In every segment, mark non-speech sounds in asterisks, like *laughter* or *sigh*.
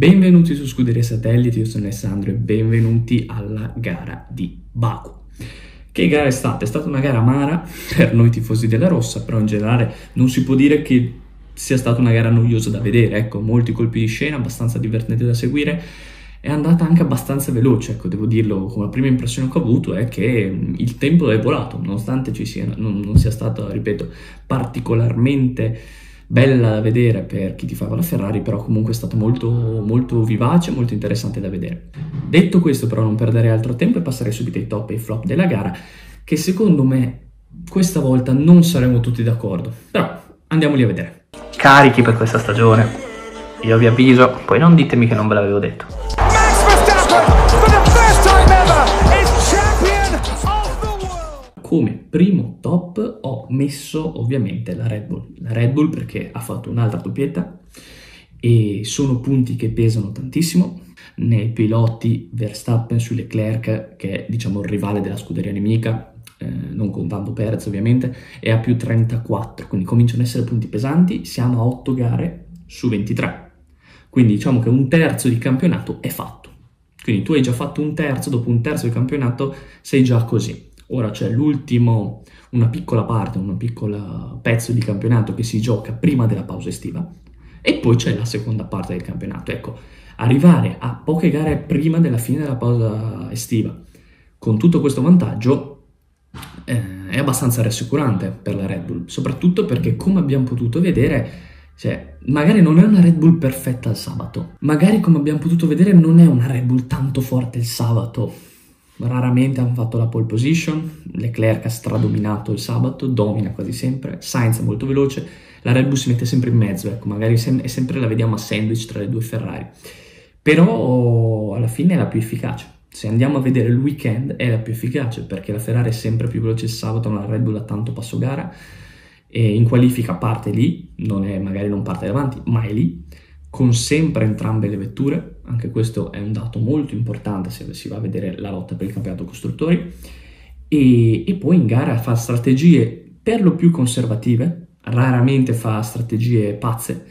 Benvenuti su Scuderia Satellite, io sono Alessandro e benvenuti alla gara di Baku. Che gara è stata? È stata una gara amara per noi tifosi della Rossa, però in generale non si può dire che sia stata una gara noiosa da vedere, ecco, molti colpi di scena, abbastanza divertente da seguire, è andata anche abbastanza veloce, ecco, devo dirlo, come prima impressione che ho avuto è che il tempo è volato, nonostante sia, non, non sia stato, ripeto, particolarmente bella da vedere per chi ti fa la Ferrari, però comunque è stato molto, molto vivace, molto interessante da vedere. Detto questo, però, non perdere altro tempo e passare subito ai top e ai flop della gara, che secondo me questa volta non saremo tutti d'accordo. Però andiamoli a vedere. Carichi per questa stagione. Io vi avviso, poi non ditemi che non ve l'avevo detto. Come primo top ho messo ovviamente la Red Bull. La Red Bull perché ha fatto un'altra doppietta e sono punti che pesano tantissimo. Nei piloti Verstappen su Leclerc, che è diciamo il rivale della scuderia nemica, eh, non contando Perez ovviamente, è a più 34, quindi cominciano ad essere punti pesanti. Siamo a 8 gare su 23. Quindi diciamo che un terzo di campionato è fatto. Quindi tu hai già fatto un terzo, dopo un terzo di campionato sei già così. Ora c'è l'ultimo, una piccola parte, un piccolo pezzo di campionato che si gioca prima della pausa estiva e poi c'è la seconda parte del campionato. Ecco, arrivare a poche gare prima della fine della pausa estiva con tutto questo vantaggio eh, è abbastanza rassicurante per la Red Bull, soprattutto perché come abbiamo potuto vedere, cioè, magari non è una Red Bull perfetta il sabato, magari come abbiamo potuto vedere non è una Red Bull tanto forte il sabato, raramente hanno fatto la pole position, Leclerc ha stradominato il sabato, domina quasi sempre, Sainz è molto veloce, la Red Bull si mette sempre in mezzo, ecco, magari sem- sempre la vediamo a sandwich tra le due Ferrari, però alla fine è la più efficace. Se andiamo a vedere il weekend è la più efficace perché la Ferrari è sempre più veloce il sabato, ma la Red Bull ha tanto passo gara. E in qualifica parte lì, non è, magari non parte davanti, ma è lì, con sempre entrambe le vetture, anche questo è un dato molto importante se si va a vedere la lotta per il campionato costruttori, e, e poi in gara fa strategie per lo più conservative, raramente fa strategie pazze,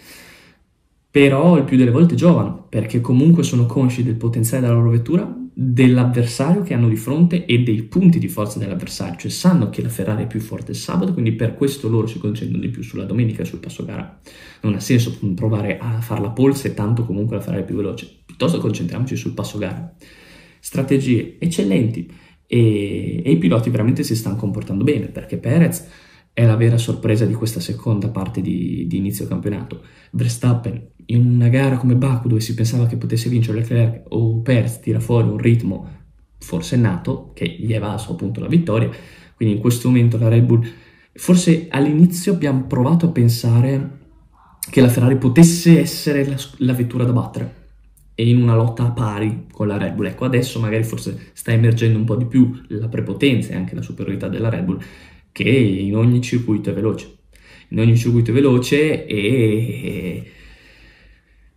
però il più delle volte giovano, perché comunque sono consci del potenziale della loro vettura, dell'avversario che hanno di fronte e dei punti di forza dell'avversario, cioè sanno che la Ferrari è più forte il sabato, quindi per questo loro si concentrano di più sulla domenica e sul passo gara. Non ha senso provare a fare la polse tanto comunque la Ferrari è più veloce, piuttosto concentriamoci sul passo gara. Strategie eccellenti e, e i piloti veramente si stanno comportando bene perché Perez è la vera sorpresa di questa seconda parte di, di inizio campionato. Verstappen in una gara come Baku dove si pensava che potesse vincere Leclerc o Perez tira fuori un ritmo forse nato che gli è valso appunto la vittoria, quindi in questo momento la Red Bull forse all'inizio abbiamo provato a pensare che la Ferrari potesse essere la, la vettura da battere e in una lotta a pari con la Red Bull. Ecco, adesso magari forse sta emergendo un po' di più la prepotenza e anche la superiorità della Red Bull che in ogni circuito è veloce. In ogni circuito è veloce e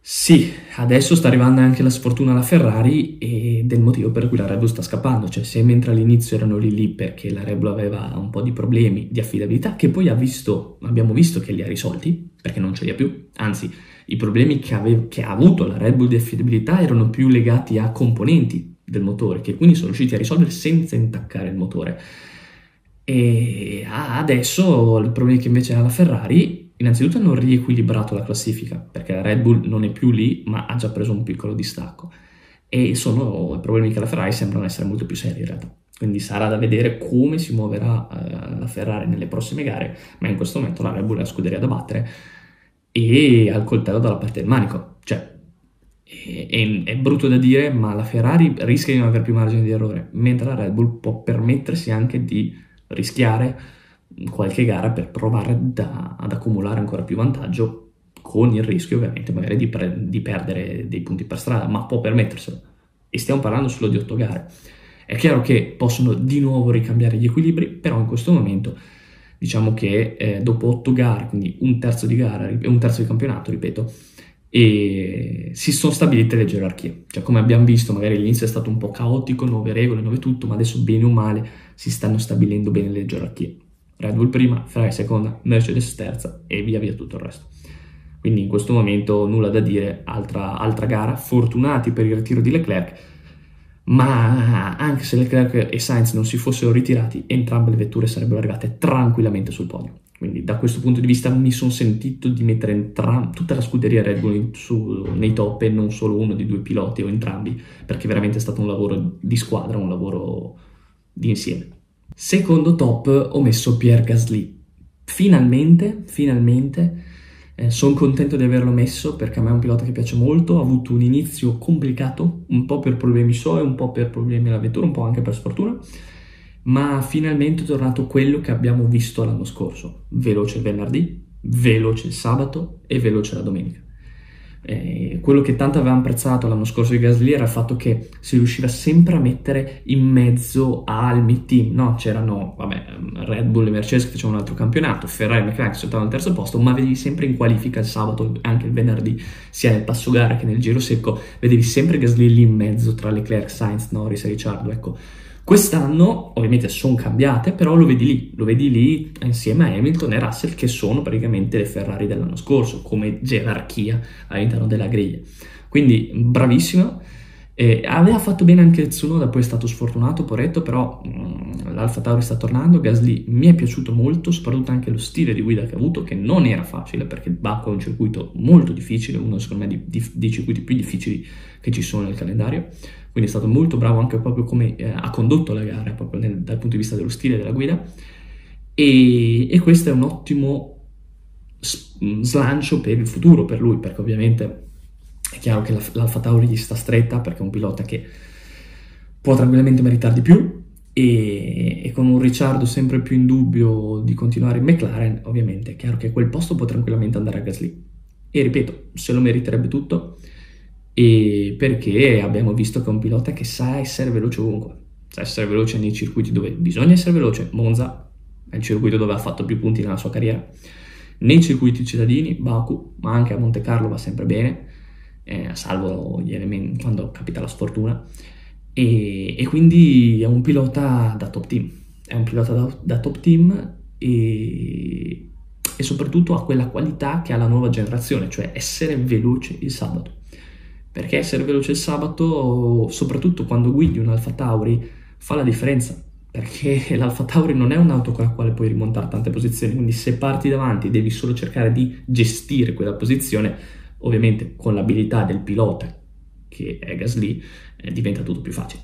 sì, adesso sta arrivando anche la sfortuna alla Ferrari ed è il motivo per cui la Red Bull sta scappando, cioè se mentre all'inizio erano lì lì perché la Red Bull aveva un po' di problemi di affidabilità che poi ha visto, abbiamo visto che li ha risolti perché non ce li ha più, anzi i problemi che, ave, che ha avuto la Red Bull di affidabilità erano più legati a componenti del motore che quindi sono riusciti a risolvere senza intaccare il motore e adesso il problema che invece ha la Ferrari, innanzitutto hanno riequilibrato la classifica, perché la Red Bull non è più lì, ma ha già preso un piccolo distacco. E sono i problemi che la Ferrari sembrano essere molto più seri in realtà. Quindi sarà da vedere come si muoverà eh, la Ferrari nelle prossime gare, ma in questo momento la Red Bull è la scuderia da battere e ha il coltello dalla parte del manico. Cioè, è, è, brutto da dire, ma la Ferrari rischia di non avere più margine di errore, mentre la Red Bull può permettersi anche di rischiare qualche gara per provare da, ad accumulare ancora più vantaggio con il rischio ovviamente magari di, pre- di, perdere dei punti per strada, ma può permetterselo. E stiamo parlando solo di otto gare. È chiaro che possono di nuovo ricambiare gli equilibri, però in questo momento diciamo che eh, dopo otto gare, quindi un terzo di gara, un terzo di campionato, ripeto, e si sono stabilite le gerarchie. Cioè, come abbiamo visto, magari all'inizio è stato un po' caotico, nuove regole, nuove tutto, ma adesso bene o male si stanno stabilendo bene le gerarchie. Red Bull prima, Ferrari seconda, Mercedes terza e via via tutto il resto. Quindi in questo momento nulla da dire, altra, altra gara, fortunati per il ritiro di Leclerc, ma anche se Leclerc e Sainz non si fossero ritirati, entrambe le vetture sarebbero arrivate tranquillamente sul podio. Quindi da questo punto di vista mi sono sentito di mettere entram- tutta la scuderia Red Bull su, nei top e non solo uno dei due piloti o entrambi, perché veramente è stato un lavoro di squadra, un lavoro di insieme. Secondo top ho messo Pierre Gasly. Finalmente, finalmente eh, sono contento di averlo messo perché a me è un pilota che piace molto, ha avuto un inizio complicato, un po' per problemi suoi, un po' per problemi alla vettura, un po' anche per sfortuna, ma finalmente è tornato quello che abbiamo visto l'anno scorso, veloce il venerdì, veloce il sabato e veloce la domenica. Eh, quello che tanto avevamo apprezzato l'anno scorso di Gasly era il fatto che si riusciva sempre a mettere in mezzo al mid-team, no? C'erano, vabbè, Red Bull e Mercedes che facevano un altro campionato, Ferrari e McLaren che saltavano al terzo posto, ma vedevi sempre in qualifica il sabato, anche il venerdì, sia nel passo gara che nel giro secco, vedevi sempre Gasly lì in mezzo tra Leclerc, Sainz, Norris e Ricciardo, ecco Quest'anno ovviamente sono cambiate, però lo vedi lì, lo vedi lì insieme a Hamilton e Russell che sono praticamente le Ferrari dell'anno scorso come gerarchia all'interno della griglia. Quindi bravissimo. Eh, aveva fatto bene anche Tsunoda, poi è stato sfortunato, poretto, però mh, mm, l'Alfa Tauri sta tornando, Gasly mi è piaciuto molto, soprattutto anche lo stile di guida che ha avuto, che non era facile, perché il Baku è un circuito molto difficile, uno secondo me dei circuiti più difficili che ci sono nel calendario, quindi è stato molto bravo anche proprio come eh, ha condotto la gara, proprio nel, dal punto di vista dello stile della guida. E, e questo è un ottimo slancio per il futuro per lui, perché ovviamente è chiaro che l'Alfa Tauri gli sta stretta, perché è un pilota che può tranquillamente meritare di più. E, e, con un Ricciardo sempre più in dubbio di continuare in McLaren, ovviamente è chiaro che quel posto può tranquillamente andare a Gasly. E ripeto, se lo meriterebbe tutto, e perché abbiamo visto che è un pilota che sa essere veloce ovunque, sa essere veloce nei circuiti dove bisogna essere veloce, Monza è il circuito dove ha fatto più punti nella sua carriera, nei circuiti cittadini, Baku, ma anche a Monte Carlo va sempre bene, eh, salvo elementi quando capita la sfortuna, e, e, quindi è un pilota da top team, è un pilota da, da top team e, e soprattutto ha quella qualità che ha la nuova generazione, cioè essere veloce il sabato perché essere veloce il sabato, soprattutto quando guidi un Alfa Tauri, fa la differenza, perché *laughs* l'Alfa Tauri non è un'auto con la quale puoi rimontare tante posizioni, quindi se parti davanti devi solo cercare di gestire quella posizione, ovviamente con l'abilità del pilota, che è Gasly, eh, diventa tutto più facile.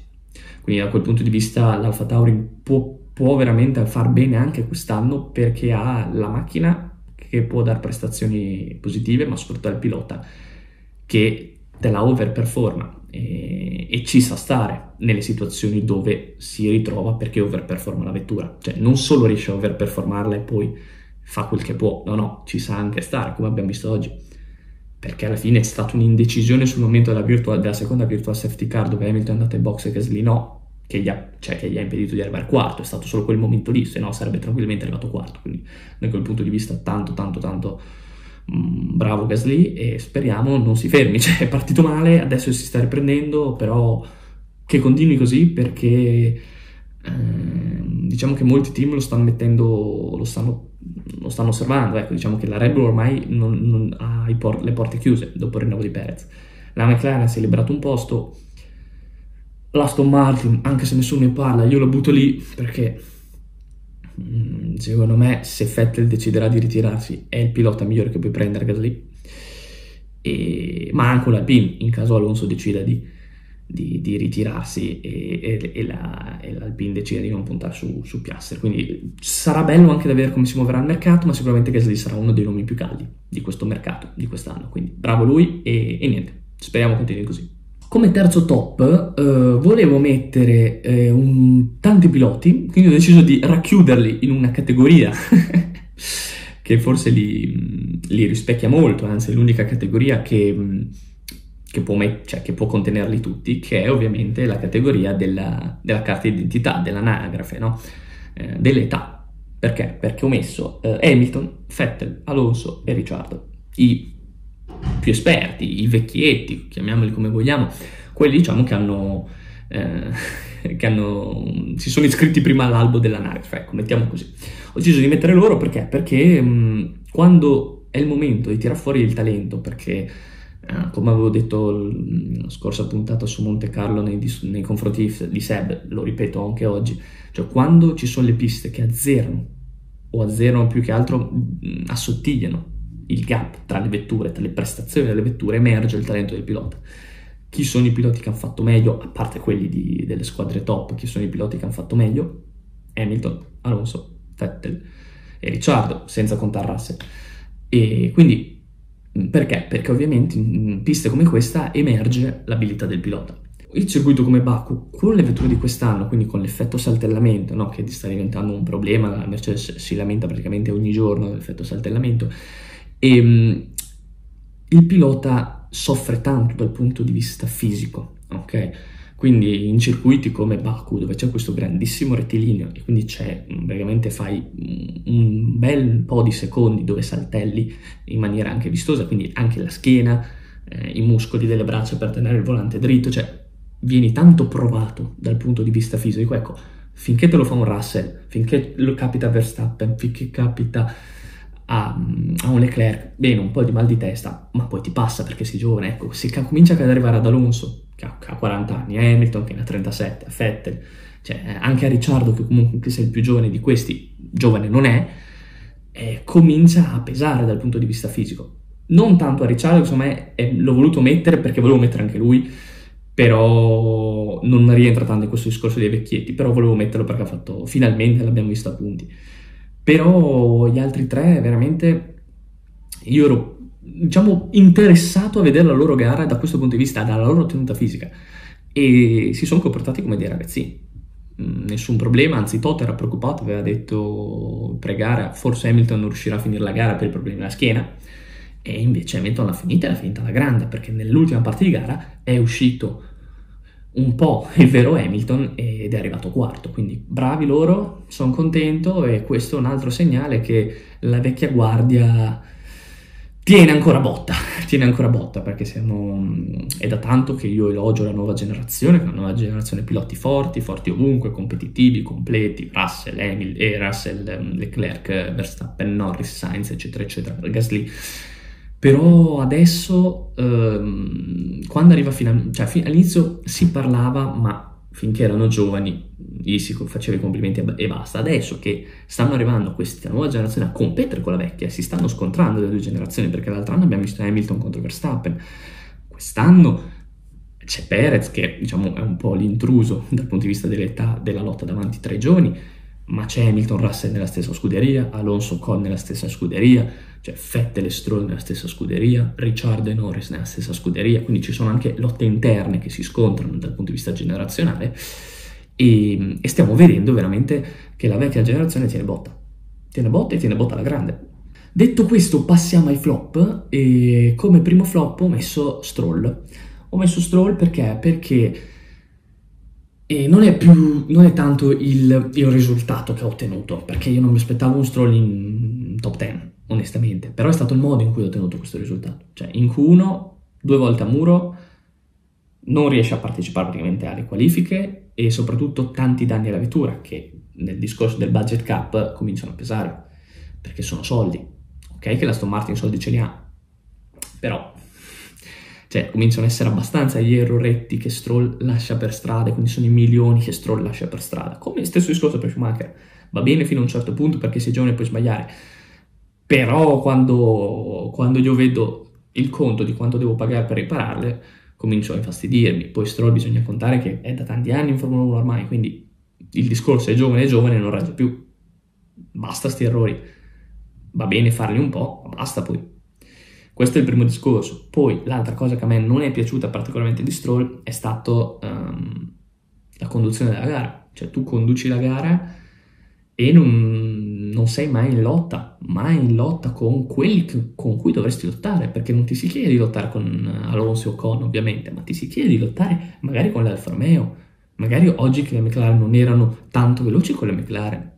Quindi da quel punto di vista l'Alfa Tauri può, può veramente far bene anche quest'anno perché ha la macchina che può dare prestazioni positive, ma soprattutto il pilota che te la overperforma e, e, ci sa stare nelle situazioni dove si ritrova perché overperforma la vettura. Cioè non solo riesce a overperformarla e poi fa quel che può, no no, ci sa anche stare come abbiamo visto oggi. Perché alla fine è stata un'indecisione sul momento della, virtual, della seconda virtual safety car dove Hamilton è andato in box e Gasly no, che gli, ha, cioè, che gli ha impedito di arrivare quarto, è stato solo quel momento lì, se no sarebbe tranquillamente arrivato quarto. Quindi da quel punto di vista tanto tanto tanto bravo Gasly e speriamo non si fermi, *laughs* cioè è partito male, adesso si sta riprendendo, però che continui così perché eh, diciamo che molti team lo stanno mettendo, lo stanno, lo stanno osservando, ecco, diciamo che la Red Bull ormai non, non ha por- le porte chiuse dopo il rinnovo di Perez, la McLaren si è liberato un posto, l'Aston Martin, anche se nessuno ne parla, io lo butto lì perché Mm, secondo me se Vettel deciderà di ritirarsi è il pilota migliore che puoi prendere Gasly. E, ma anche l'Alpine in caso Alonso decida di, di, di ritirarsi e, e, e, la, e, l'Alpine decida di non puntare su, su Piastri. Quindi sarà bello anche da vedere come si muoverà il mercato ma sicuramente Gasly sarà uno dei nomi più caldi di questo mercato di quest'anno. Quindi bravo lui e, niente. Speriamo continui così come terzo top eh, volevo mettere eh, un, tanti piloti, quindi ho deciso di racchiuderli in una categoria *laughs* che forse li, li, rispecchia molto, anzi è l'unica categoria che, che, può met- cioè, che, può contenerli tutti, che è ovviamente la categoria della, della carta d'identità, dell'anagrafe, no? eh, dell'età. Perché? Perché ho messo eh, Hamilton, Vettel, Alonso e Ricciardo, i più esperti, i vecchietti, chiamiamoli come vogliamo, quelli diciamo che hanno, eh, *laughs* che hanno si sono iscritti prima all'albo dell'anagrafe, ecco, mettiamo così. Ho deciso di mettere loro perché? Perché mh, quando è il momento di tirare fuori il talento perché Uh, come avevo detto la scorsa puntata su Monte Carlo nei, nei, confronti di Seb, lo ripeto anche oggi, cioè quando ci sono le piste che azzerano o azzerano più che altro mh, assottigliano il gap tra le vetture, tra le prestazioni delle vetture, emerge il talento del pilota. Chi sono i piloti che hanno fatto meglio, a parte quelli di, delle squadre top, chi sono i piloti che hanno fatto meglio? Hamilton, Alonso, Vettel e Ricciardo, senza contare Russell. E quindi perché? Perché ovviamente in piste come questa emerge l'abilità del pilota. Il circuito come Baku, con le vetture di quest'anno, quindi con l'effetto saltellamento, no, che sta diventando un problema, la Mercedes si lamenta praticamente ogni giorno dell'effetto saltellamento, e um, il pilota soffre tanto dal punto di vista fisico, ok? Quindi in circuiti come Baku, dove c'è questo grandissimo rettilineo e quindi c'è, praticamente fai un bel po' di secondi dove saltelli in maniera anche vistosa, quindi anche la schiena, eh, i muscoli delle braccia per tenere il volante dritto, cioè vieni tanto provato dal punto di vista fisico. Ecco, finché te lo fa un Russell, finché lo capita Verstappen, finché capita a, a, un Leclerc, bene, un po' di mal di testa, ma poi ti passa perché sei giovane. Ecco, se comincia ad arrivare ad Alonso, che ha 40 anni, a Hamilton che ne ha 37, a Vettel, cioè anche a Ricciardo che comunque che sia il più giovane di questi, giovane non è, eh, comincia a pesare dal punto di vista fisico. Non tanto a Ricciardo, insomma, eh, l'ho voluto mettere perché volevo mettere anche lui, però non rientra tanto in questo discorso dei vecchietti, però volevo metterlo perché ha fatto, finalmente l'abbiamo visto a punti. Però gli altri tre, veramente, io ero diciamo, interessato a vedere la loro gara da questo punto di vista, dalla loro tenuta fisica. E si sono comportati come dei ragazzini. Mm, nessun problema, anzi Toto era preoccupato, aveva detto pre-gara, forse Hamilton non riuscirà a finire la gara per i problemi della schiena, e invece Hamilton l'ha finita e l'ha finita alla grande, perché nell'ultima parte di gara è uscito un po' *laughs* il vero Hamilton ed è arrivato quarto, quindi bravi loro, sono contento e questo è un altro segnale che la vecchia guardia tiene ancora botta, *laughs* tiene ancora botta perché siamo, è da tanto che io elogio la nuova generazione, una nuova generazione piloti forti, forti ovunque, competitivi, completi, Russell, Emil, eh, Russell, Leclerc, Verstappen, Norris, Sainz, eccetera, eccetera, Gasly. Però adesso, ehm, quando arriva fino cioè, all'inizio si parlava, ma finché erano giovani gli si faceva i complimenti e basta. Adesso che stanno arrivando questa nuova generazione a competere con la vecchia, si stanno scontrando le due generazioni, perché l'altro anno abbiamo visto Hamilton contro Verstappen, quest'anno c'è Perez che diciamo è un po' l'intruso dal punto di vista dell'età della lotta davanti tra i giovani, ma c'è Hamilton Russell nella stessa scuderia, Alonso Con nella stessa scuderia, c'è Vettel e Stroll nella stessa scuderia, Ricciardo e Norris nella stessa scuderia, quindi ci sono anche lotte interne che si scontrano dal punto di vista generazionale e, e stiamo vedendo veramente che la vecchia generazione tiene botta, tiene botta e tiene botta alla grande. Detto questo passiamo ai flop e come primo flop ho messo Stroll. Ho messo Stroll perché? Perché e non è più, non è tanto il, il, risultato che ho ottenuto, perché io non mi aspettavo un stroll in top 10, onestamente, però è stato il modo in cui ho ottenuto questo risultato. Cioè, in Q1, due volte a muro, non riesce a partecipare praticamente alle qualifiche e soprattutto tanti danni alla vettura, che nel discorso del budget cap cominciano a pesare, perché sono soldi. Ok che la Aston Martin soldi ce li ha, però cioè cominciano ad essere abbastanza gli erroretti che Stroll lascia per strada, quindi sono i milioni che Stroll lascia per strada. Come il stesso discorso per Schumacher, va bene fino a un certo punto perché sei giovane e puoi sbagliare, però quando, quando io vedo il conto di quanto devo pagare per ripararle, comincio a infastidirmi. Poi Stroll bisogna contare che è da tanti anni in Formula 1 ormai, quindi il discorso è giovane e giovane non regge più. Basta sti errori. Va bene farli un po', ma basta poi. Questo è il primo discorso. Poi l'altra cosa che a me non è piaciuta particolarmente di Stroll è stato um, la conduzione della gara. Cioè tu conduci la gara e non, non, sei mai in lotta, mai in lotta con quelli che, con cui dovresti lottare, perché non ti si chiede di lottare con Alonso o Con ovviamente, ma ti si chiede di lottare magari con l'Alfa Romeo. Magari oggi che le McLaren non erano tanto veloci con le McLaren,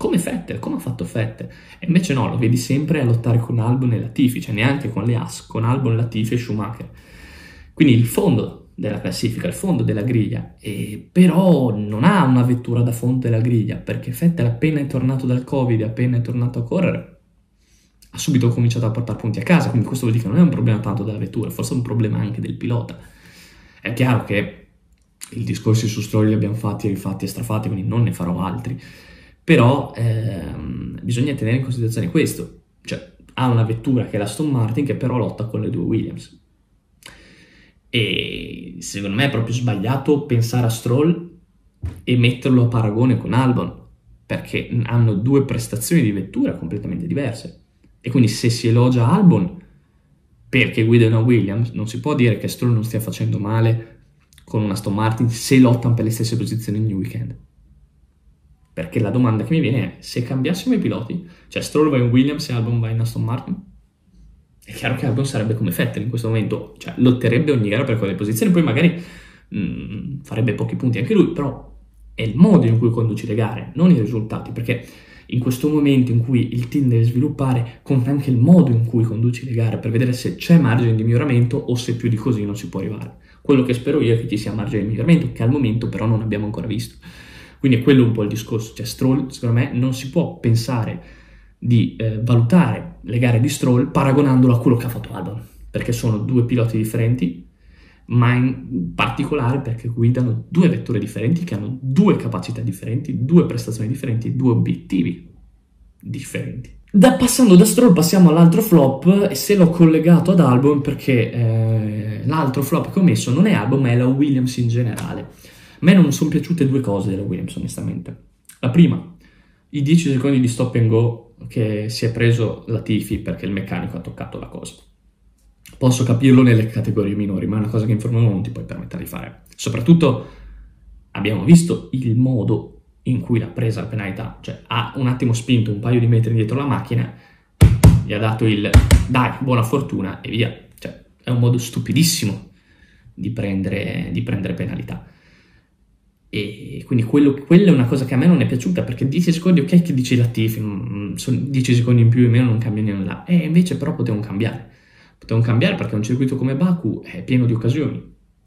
come Fettel, come ha fatto Fettel. E invece no, lo vedi sempre a lottare con Albon e Latifi, cioè neanche con le As, con Albon, Latifi e Schumacher. Quindi il fondo della classifica, il fondo della griglia, e però non ha una vettura da fondo della griglia, perché Fettel appena è tornato dal Covid, appena è tornato a correre, ha subito cominciato a portare punti a casa, quindi questo vuol dire che non è un problema tanto della vettura, forse è un problema anche del pilota. È chiaro che i discorsi su Stroll li abbiamo fatti, rifatti e strafatti, quindi non ne farò altri, però ehm, bisogna tenere in considerazione questo, cioè ha una vettura che è la Stone Martin che però lotta con le due Williams. E secondo me è proprio sbagliato pensare a Stroll e metterlo a paragone con Albon, perché hanno due prestazioni di vettura completamente diverse. E quindi se si elogia Albon perché guida una Williams, non si può dire che Stroll non stia facendo male con una Aston Martin se lottano per le stesse posizioni ogni weekend. Perché la domanda che mi viene è, se cambiassimo i piloti, cioè Stroll va in Williams e Albon va in Aston Martin, è chiaro che Albon sarebbe come Vettel in questo momento, cioè lotterebbe ogni gara per quelle posizioni, poi magari mh, mm, farebbe pochi punti anche lui, però è il modo in cui conduci le gare, non i risultati, perché in questo momento in cui il team deve sviluppare, conta anche il modo in cui conduci le gare per vedere se c'è margine di miglioramento o se più di così non si può arrivare. Quello che spero io è che ci sia margine di miglioramento, che al momento però non abbiamo ancora visto. Quindi è quello un po' il discorso. Cioè, Stroll, secondo me, non si può pensare di eh, valutare le gare di Stroll paragonandolo a quello che ha fatto Albon, perché sono due piloti differenti, ma in particolare perché guidano due vetture differenti che hanno due capacità differenti, due prestazioni differenti, due obiettivi differenti. Da, passando da Stroll passiamo all'altro flop e se l'ho collegato ad Albon perché eh, l'altro flop che ho messo non è Albon ma è la Williams in generale. Me non sono piaciute due cose della Williams onestamente. La prima, i 10 secondi di stop and go che si è preso la Tifi perché il meccanico ha toccato la cosa. Posso capirlo nelle categorie minori, ma è una cosa che in Formula 1 non ti puoi permettere di fare. Soprattutto abbiamo visto il modo in cui l'ha presa la penalità, cioè ha un attimo spinto un paio di metri dietro la macchina, gli ha dato il dai, buona fortuna e via. Cioè, è un modo stupidissimo di prendere, di prendere penalità. E quindi quello, quella è una cosa che a me non è piaciuta perché 10 secondi, ok, che dici Latifi, 10 secondi in più in meno non cambia là. E invece però potevano cambiare. Potevano cambiare perché un circuito come Baku è pieno di occasioni.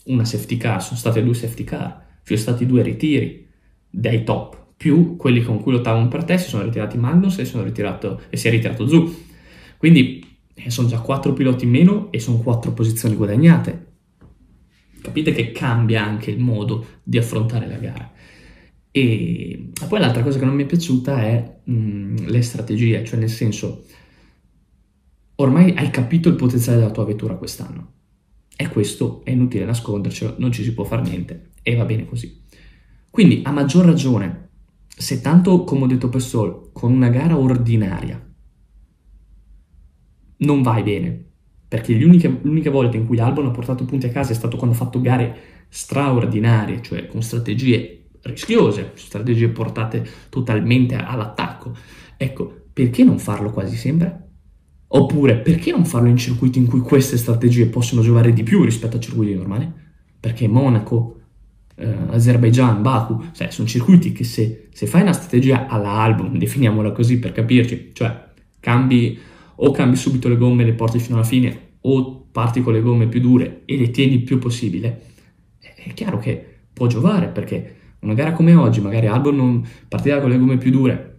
Una safety car, sono state due safety car, sono stati due ritiri dei top, più quelli con cui lottavano per te si sono ritirati Magnus e, ritirato, e si è ritirato Zu. Quindi eh, sono già quattro piloti in meno e sono quattro posizioni guadagnate capite che cambia anche il modo di affrontare la gara. E poi l'altra cosa che non mi è piaciuta è mh, le strategie, cioè nel senso, ormai hai capito il potenziale della tua vettura quest'anno. E questo è inutile nascondercelo, non ci si può fare niente e va bene così. Quindi a maggior ragione, se tanto, come ho detto per Sol, con una gara ordinaria non vai bene, perché l'unica, volta in cui Albon ha portato punti a casa è stato quando ha fatto gare straordinarie, cioè con strategie rischiose, strategie portate totalmente all'attacco. Ecco, perché non farlo quasi sempre? Oppure perché non farlo in circuiti in cui queste strategie possono giocare di più rispetto a circuiti normali? Perché Monaco, eh, Azerbaijan, Baku, cioè sono circuiti che se, se fai una strategia alla album, definiamola così per capirci, cioè cambi o cambi subito le gomme e le porti fino alla fine o parti con le gomme più dure e le tieni il più possibile, è chiaro che può giovare perché una gara come oggi, magari Albon non partiva con le gomme più dure,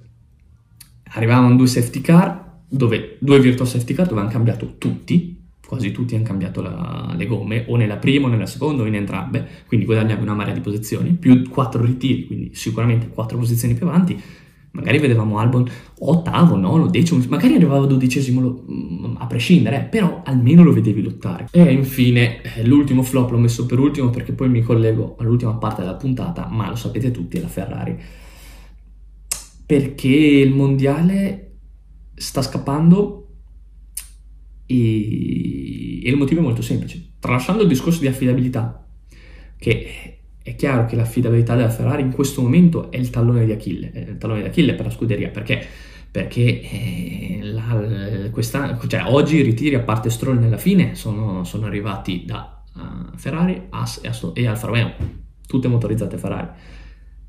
arrivavano due safety car, dove, due virtual safety car dove hanno cambiato tutti, quasi tutti hanno cambiato la, le gomme, o nella prima o nella seconda o in entrambe, quindi guadagnavi una marea di posizioni, più quattro ritiri, quindi sicuramente quattro posizioni più avanti, magari vedevamo Albon ottavo, nono, decimo, magari arrivava dodicesimo mm, a prescindere, però almeno lo vedevi lottare. E infine eh, l'ultimo flop l'ho messo per ultimo perché poi mi collego all'ultima parte della puntata, ma lo sapete tutti, è la Ferrari. Perché il mondiale sta scappando e, e il motivo è molto semplice. Tralasciando il discorso di affidabilità, che è chiaro che l'affidabilità della Ferrari in questo momento è il tallone di Achille, il tallone di Achille per la scuderia, perché? Perché eh, la, cioè, oggi i ritiri, a parte Stroll nella fine, sono, sono arrivati da uh, Ferrari As e, e Alfa Romeo, tutte motorizzate Ferrari.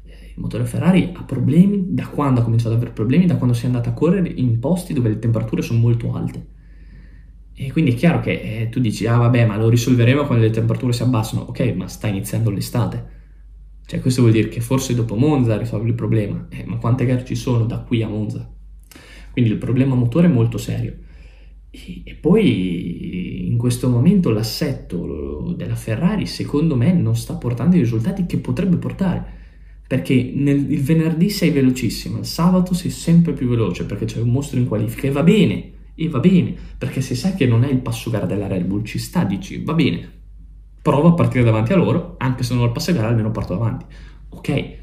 Eh, il motore Ferrari ha problemi da quando ha cominciato ad avere problemi, da quando si è andata a correre in posti dove le temperature sono molto alte. E quindi è chiaro che eh, tu dici, ah vabbè, ma lo risolveremo quando le temperature si abbassano. Ok, ma sta iniziando l'estate. Cioè, questo vuol dire che forse dopo Monza risolvi il problema. Eh, ma quante gare ci sono da qui a Monza? Quindi il problema motore è molto serio. E, e poi in questo momento l'assetto della Ferrari secondo me non sta portando i risultati che potrebbe portare. Perché nel, il venerdì sei velocissimo, il sabato sei sempre più veloce perché c'è un mostro in qualifica e va bene, e va bene, perché se sai che non è il passo gara della Red Bull, ci sta, dici, va bene, provo a partire davanti a loro, anche se non ho il passo gara almeno parto davanti. Ok,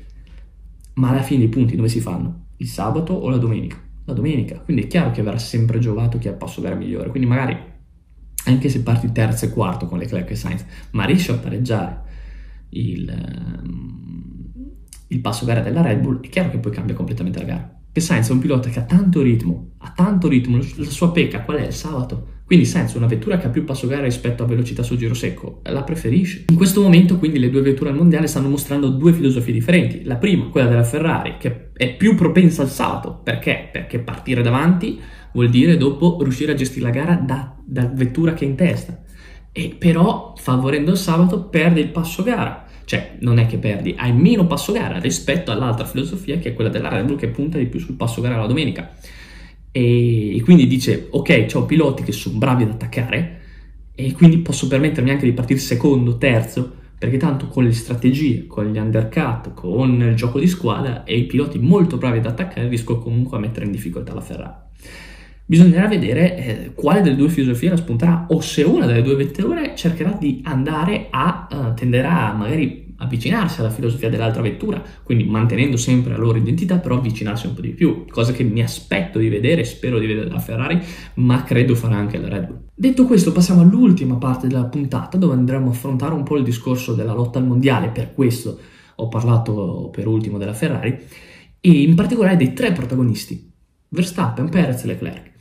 ma alla fine i punti dove si fanno? Il sabato o la domenica? La domenica, quindi è chiaro che verrà sempre giovato chi ha il passo gara migliore, quindi magari anche se parti terzo e quarto con Leclerc e Sainz, ma riesci a pareggiare il, ehm, il passo gara della Red Bull, è chiaro che poi cambia completamente la gara. Che Sainz è un pilota che ha tanto ritmo, ha tanto ritmo, la sua pecca qual è? Il sabato. Quindi Sainz, una vettura che ha più passo gara rispetto a velocità sul giro secco, la preferisce. In questo momento quindi le due vetture al mondiale stanno mostrando due filosofie differenti. La prima, quella della Ferrari, che è più propensa al sabato. Perché? Perché partire davanti vuol dire dopo riuscire a gestire la gara da, da vettura che è in testa. E però, favorendo il sabato, perde il passo gara cioè, non è che perdi, hai meno passo gara rispetto all'altra filosofia che è quella della Red Bull che punta di più sul passo gara la domenica. E quindi dice, ok, ho piloti che sono bravi ad attaccare e quindi posso permettermi anche di partire secondo, terzo, perché tanto con le strategie, con gli undercut, con il gioco di squadra e i piloti molto bravi ad attaccare riesco comunque a mettere in difficoltà la Ferrari. Bisognerà vedere eh, quale delle due filosofie la spunterà o se una delle due vetture cercherà di andare a, uh, tenderà a magari avvicinarsi alla filosofia dell'altra vettura, quindi mantenendo sempre la loro identità, però avvicinarsi un po' di più, cosa che mi aspetto di vedere, spero di vedere da Ferrari, ma credo farà anche la Red Bull. Detto questo, passiamo all'ultima parte della puntata dove andremo a affrontare un po' il discorso della lotta al mondiale, per questo ho parlato per ultimo della Ferrari, e in particolare dei tre protagonisti, Verstappen, Perez e Leclerc.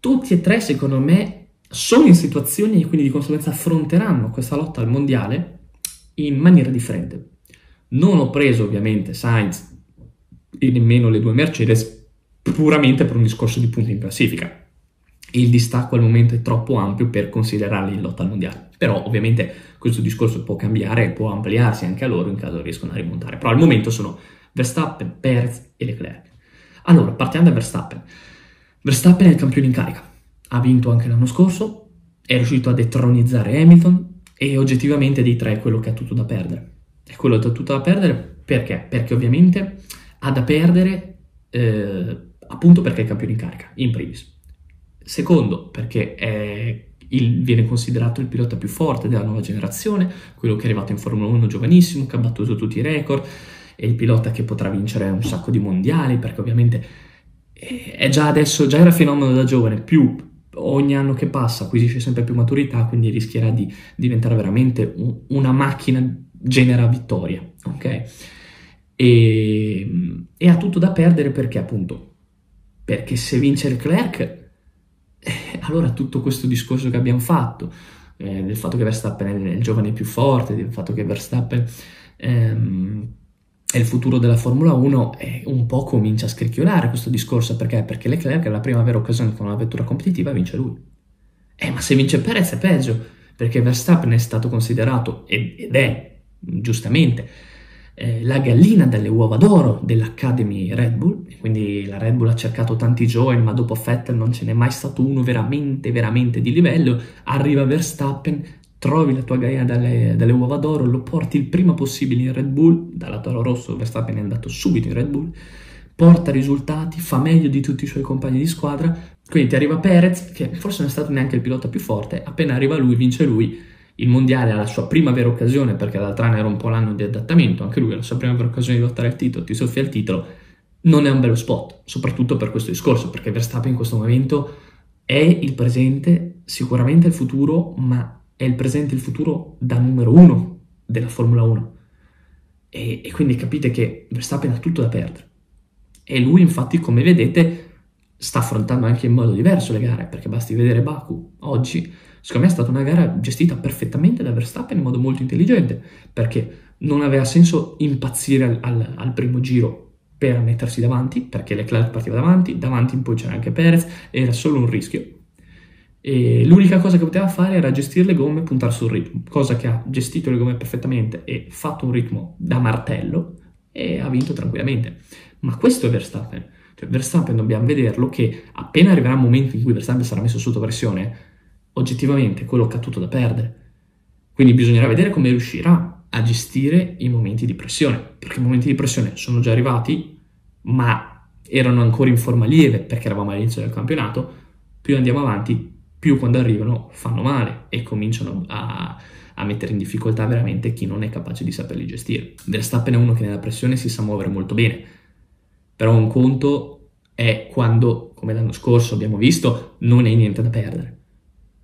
Tutti e tre, secondo me, sono in situazioni e quindi di conseguenza affronteranno questa lotta al mondiale in maniera differente. Non ho preso ovviamente Sainz e nemmeno le due Mercedes puramente per un discorso di punti in classifica. Il distacco al momento è troppo ampio per considerarli in lotta al mondiale. Però ovviamente questo discorso può cambiare e può ampliarsi anche a loro in caso riescano a rimontare. Però al momento sono Verstappen, Perez e Leclerc. Allora, partiamo da Verstappen. Verstappen è il campione in carica. Ha vinto anche l'anno scorso, è riuscito a detronizzare Hamilton, e oggettivamente dei tre è quello che ha tutto da perdere. È quello che ha tutto da perdere perché? Perché ovviamente ha da perdere eh, appunto perché è il campione in carica, in primis. Secondo, perché il, viene considerato il pilota più forte della nuova generazione, quello che è arrivato in Formula 1 giovanissimo, che ha battuto tutti i record, è il pilota che potrà vincere un sacco di mondiali, perché ovviamente è già adesso, già era fenomeno da giovane, più ogni anno che passa acquisisce sempre più maturità, quindi rischierà di diventare veramente un, una macchina genera vittoria, ok? E, e, ha tutto da perdere perché appunto, perché se vince Leclerc, eh, allora tutto questo discorso che abbiamo fatto, eh, del fatto che Verstappen è il giovane più forte, del fatto che Verstappen... Ehm, e il futuro della Formula 1 è un po' comincia a scricchiolare questo discorso perché? Perché Leclerc è la prima vera occasione con una vettura competitiva vince lui. Eh, ma se vince Perez è peggio, perché Verstappen è stato considerato, ed è giustamente, eh, la gallina delle uova d'oro dell'Academy Red Bull, quindi la Red Bull ha cercato tanti giovani, ma dopo Vettel non ce n'è mai stato uno veramente, veramente di livello, arriva Verstappen, trovi la tua gallina dalle, dalle, uova d'oro, lo porti il prima possibile in Red Bull, dalla toro rosso Verstappen è andato subito in Red Bull, porta risultati, fa meglio di tutti i suoi compagni di squadra, quindi ti arriva Perez, che forse non è stato neanche il pilota più forte, appena arriva lui, vince lui, il mondiale ha la sua prima vera occasione, perché l'altro anno era un po' l'anno di adattamento, anche lui ha la sua prima vera occasione di lottare il titolo, ti soffia il titolo, non è un bello spot, soprattutto per questo discorso, perché Verstappen in questo momento è il presente, sicuramente il futuro, ma è il presente e il futuro da numero uno della Formula 1. E, e, quindi capite che Verstappen ha tutto da perdere. E lui, infatti, come vedete, sta affrontando anche in modo diverso le gare, perché basti vedere Baku oggi. Secondo me è stata una gara gestita perfettamente da Verstappen in modo molto intelligente, perché non aveva senso impazzire al, al, al primo giro per mettersi davanti, perché Leclerc partiva davanti, davanti in poi c'era anche Perez, era solo un rischio e l'unica cosa che poteva fare era gestire le gomme e puntare sul ritmo, cosa che ha gestito le gomme perfettamente e fatto un ritmo da martello e ha vinto tranquillamente. Ma questo è Verstappen. Cioè, Verstappen dobbiamo vederlo che appena arriverà un momento in cui Verstappen sarà messo sotto pressione, oggettivamente quello ha tutto da perdere. Quindi bisognerà vedere come riuscirà a gestire i momenti di pressione, perché i momenti di pressione sono già arrivati, ma erano ancora in forma lieve perché eravamo all'inizio del campionato. Più andiamo avanti, più quando arrivano fanno male e cominciano a, a mettere in difficoltà veramente chi non è capace di saperli gestire. Verstappen è uno che nella pressione si sa muovere molto bene, però un conto è quando, come l'anno scorso abbiamo visto, non hai niente da perdere.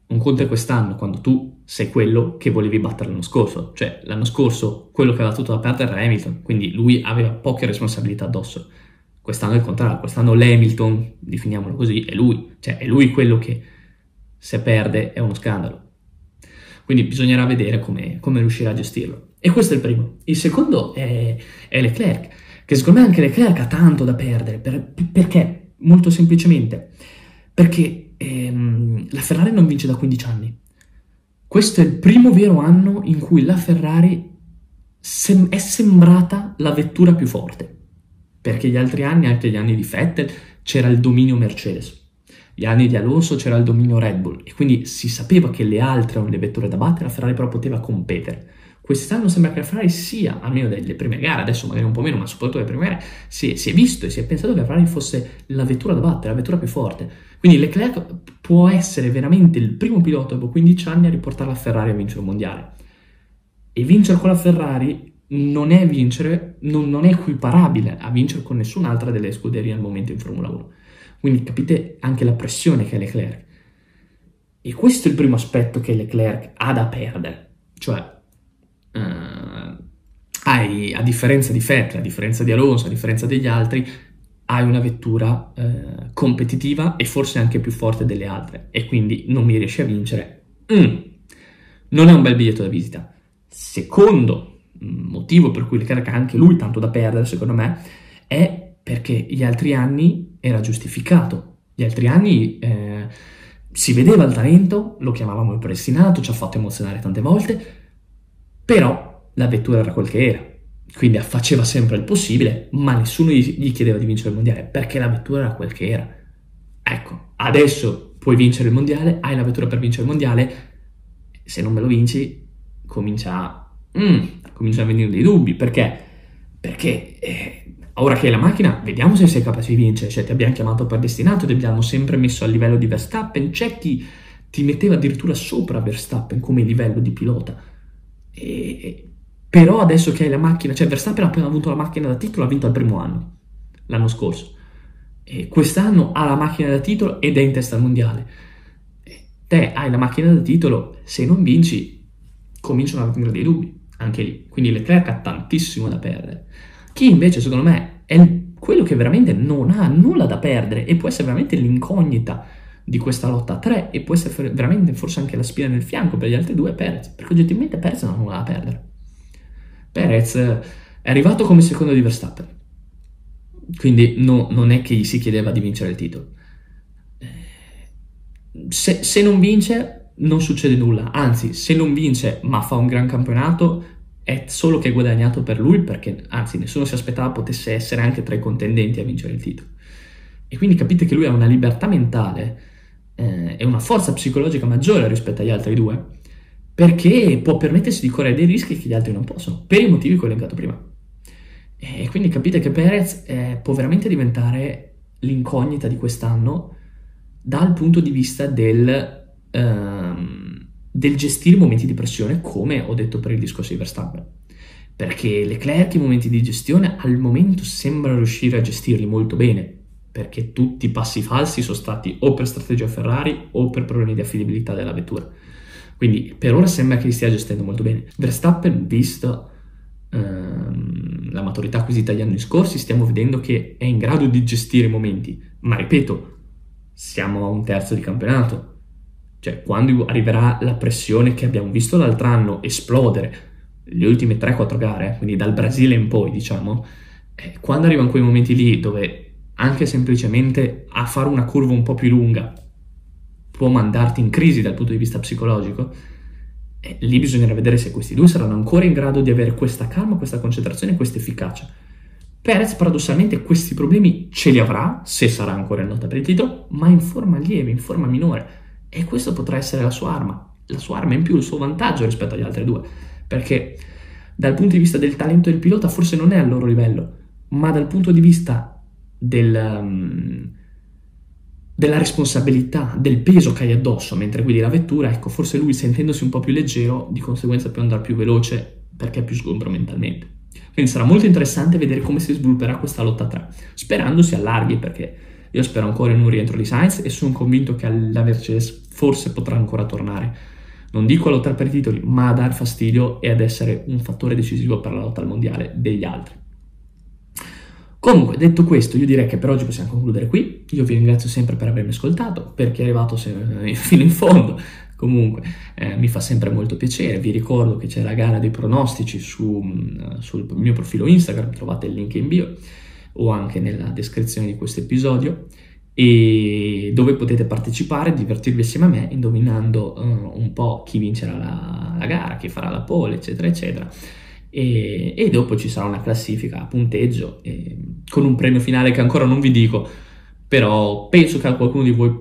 Un conto è quest'anno, quando tu sei quello che volevi battere l'anno scorso. Cioè, l'anno scorso quello che aveva tutto da perdere era Hamilton, quindi lui aveva poche responsabilità addosso. Quest'anno è il contrario, quest'anno l'Hamilton, definiamolo così, è lui. Cioè, è lui quello che se perde è uno scandalo. Quindi bisognerà vedere come, come riuscirà a gestirlo. E questo è il primo. Il secondo è, è Leclerc, che secondo me anche Leclerc ha tanto da perdere. Per, perché? Molto semplicemente. Perché ehm, la Ferrari non vince da 15 anni. Questo è il primo vero anno in cui la Ferrari sem- è sembrata la vettura più forte. Perché gli altri anni, anche gli anni di Vettel, c'era il dominio Mercedes. Gli anni di Alonso c'era il dominio Red Bull e quindi si sapeva che le altre erano le vetture da battere, la Ferrari però poteva competere. Quest'anno sembra che la Ferrari sia, almeno delle prime gare, adesso magari un po' meno, ma soprattutto le prime gare, si, si è visto e si è pensato che la Ferrari fosse la vettura da battere, la vettura più forte. Quindi Leclerc può essere veramente il primo pilota dopo 15 anni a riportare la Ferrari a vincere il mondiale. E vincere con la Ferrari non è vincere, non, non è equiparabile a vincere con nessun'altra delle scuderie al momento in Formula 1. Quindi capite anche la pressione che ha Leclerc. E questo è il primo aspetto che Leclerc ha da perdere. Cioè, uh, hai, a differenza di Vettel, a differenza di Alonso, a differenza degli altri, hai una vettura uh, competitiva e forse anche più forte delle altre. E quindi non mi riesci a vincere. Mm, non è un bel biglietto da visita. Secondo mm, motivo per cui Leclerc ha anche lui tanto da perdere, secondo me, è perché gli altri anni era giustificato. Gli altri anni eh, si vedeva il talento, lo chiamavamo il predestinato, ci ha fatto emozionare tante volte, però la vettura era quel che era. Quindi faceva sempre il possibile, ma nessuno gli chiedeva di vincere il mondiale perché la vettura era quel che era. Ecco, adesso puoi vincere il mondiale, hai la vettura per vincere il mondiale, se non me lo vinci comincia a, mm, comincia a venire dei dubbi. Perché? Perché eh, Ora che hai la macchina, vediamo se sei capace di vincere. Cioè, ti abbiamo chiamato per destinato, ti abbiamo sempre messo a livello di Verstappen. C'è chi ti metteva addirittura sopra Verstappen come livello di pilota. E... Però adesso che hai la macchina, cioè Verstappen ha appena avuto la macchina da titolo, ha vinto al primo anno, l'anno scorso. E quest'anno ha la macchina da titolo ed è in testa al mondiale. E te hai la macchina da titolo, se non vinci, cominciano a venire dei dubbi, anche lì. Quindi Leclerc ha tantissimo da perdere. Chi invece, secondo me, è quello che veramente non ha nulla da perdere e può essere veramente l'incognita di questa lotta a tre e può essere veramente forse anche la spina nel fianco per gli altri due Perez, perché oggettivamente Perez non ha nulla da perdere. Perez è arrivato come secondo di Verstappen, quindi no, non è che gli si chiedeva di vincere il titolo. Se, se non vince non succede nulla, anzi se non vince ma fa un gran campionato è solo che è guadagnato per lui perché anzi nessuno si aspettava potesse essere anche tra i contendenti a vincere il titolo. E quindi capite che lui ha una libertà mentale eh, e una forza psicologica maggiore rispetto agli altri due perché può permettersi di correre dei rischi che gli altri non possono, per i motivi che ho elencato prima. E quindi capite che Perez eh, può veramente diventare l'incognita di quest'anno dal punto di vista del... Um, del gestire i momenti di pressione, come ho detto per il discorso di Verstappen. Perché Leclerc i momenti di gestione al momento sembra riuscire a gestirli molto bene, perché tutti i passi falsi sono stati o per strategia Ferrari o per problemi di affidabilità della vettura. Quindi per ora sembra che li stia gestendo molto bene. Verstappen, visto ehm, la maturità acquisita gli anni scorsi, stiamo vedendo che è in grado di gestire i momenti. Ma ripeto, siamo a un terzo di campionato cioè, quando arriverà la pressione che abbiamo visto l'altro anno esplodere, le ultime 3-4 gare, quindi dal Brasile in poi, diciamo, eh, quando arrivano quei momenti lì dove anche semplicemente a fare una curva un po' più lunga può mandarti in crisi dal punto di vista psicologico, eh, lì bisognerà vedere se questi due saranno ancora in grado di avere questa calma, questa concentrazione e questa efficacia. Perez paradossalmente questi problemi ce li avrà, se sarà ancora in lotta per il titolo, ma in forma lieve, in forma minore. E questo potrà essere la sua arma, la sua arma in più, il suo vantaggio rispetto agli altri due. Perché dal punto di vista del talento del pilota forse non è al loro livello, ma dal punto di vista del, um, della responsabilità, del peso che hai addosso mentre guidi la vettura, ecco, forse lui sentendosi un po' più leggero, di conseguenza può andare più veloce perché è più sgombro mentalmente. Quindi sarà molto interessante vedere come si svilupperà questa lotta 3, sperando si allarghi perché io spero ancora in un rientro di Sainz e sono convinto che la Mercedes forse potrà ancora tornare non dico a lottare per i titoli, ma a dar fastidio e ad essere un fattore decisivo per la lotta al mondiale degli altri. Comunque, detto questo, io direi che per oggi possiamo concludere qui. Io vi ringrazio sempre per avermi ascoltato, per chi è arrivato *laughs* fino in fondo. Comunque, eh, mi fa sempre molto piacere. Vi ricordo che c'è la gara dei pronostici su, mm, sul mio profilo Instagram, trovate il link in bio o anche nella descrizione di questo episodio e dove potete partecipare, divertirvi assieme a me, indovinando uh, un po' chi vincerà la, la, gara, chi farà la pole, eccetera, eccetera. E, e dopo ci sarà una classifica a punteggio e, con un premio finale che ancora non vi dico, però penso che a qualcuno di voi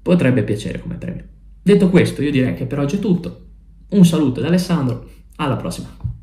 potrebbe piacere come premio. Detto questo, io direi che per oggi è tutto. Un saluto da Alessandro, alla prossima.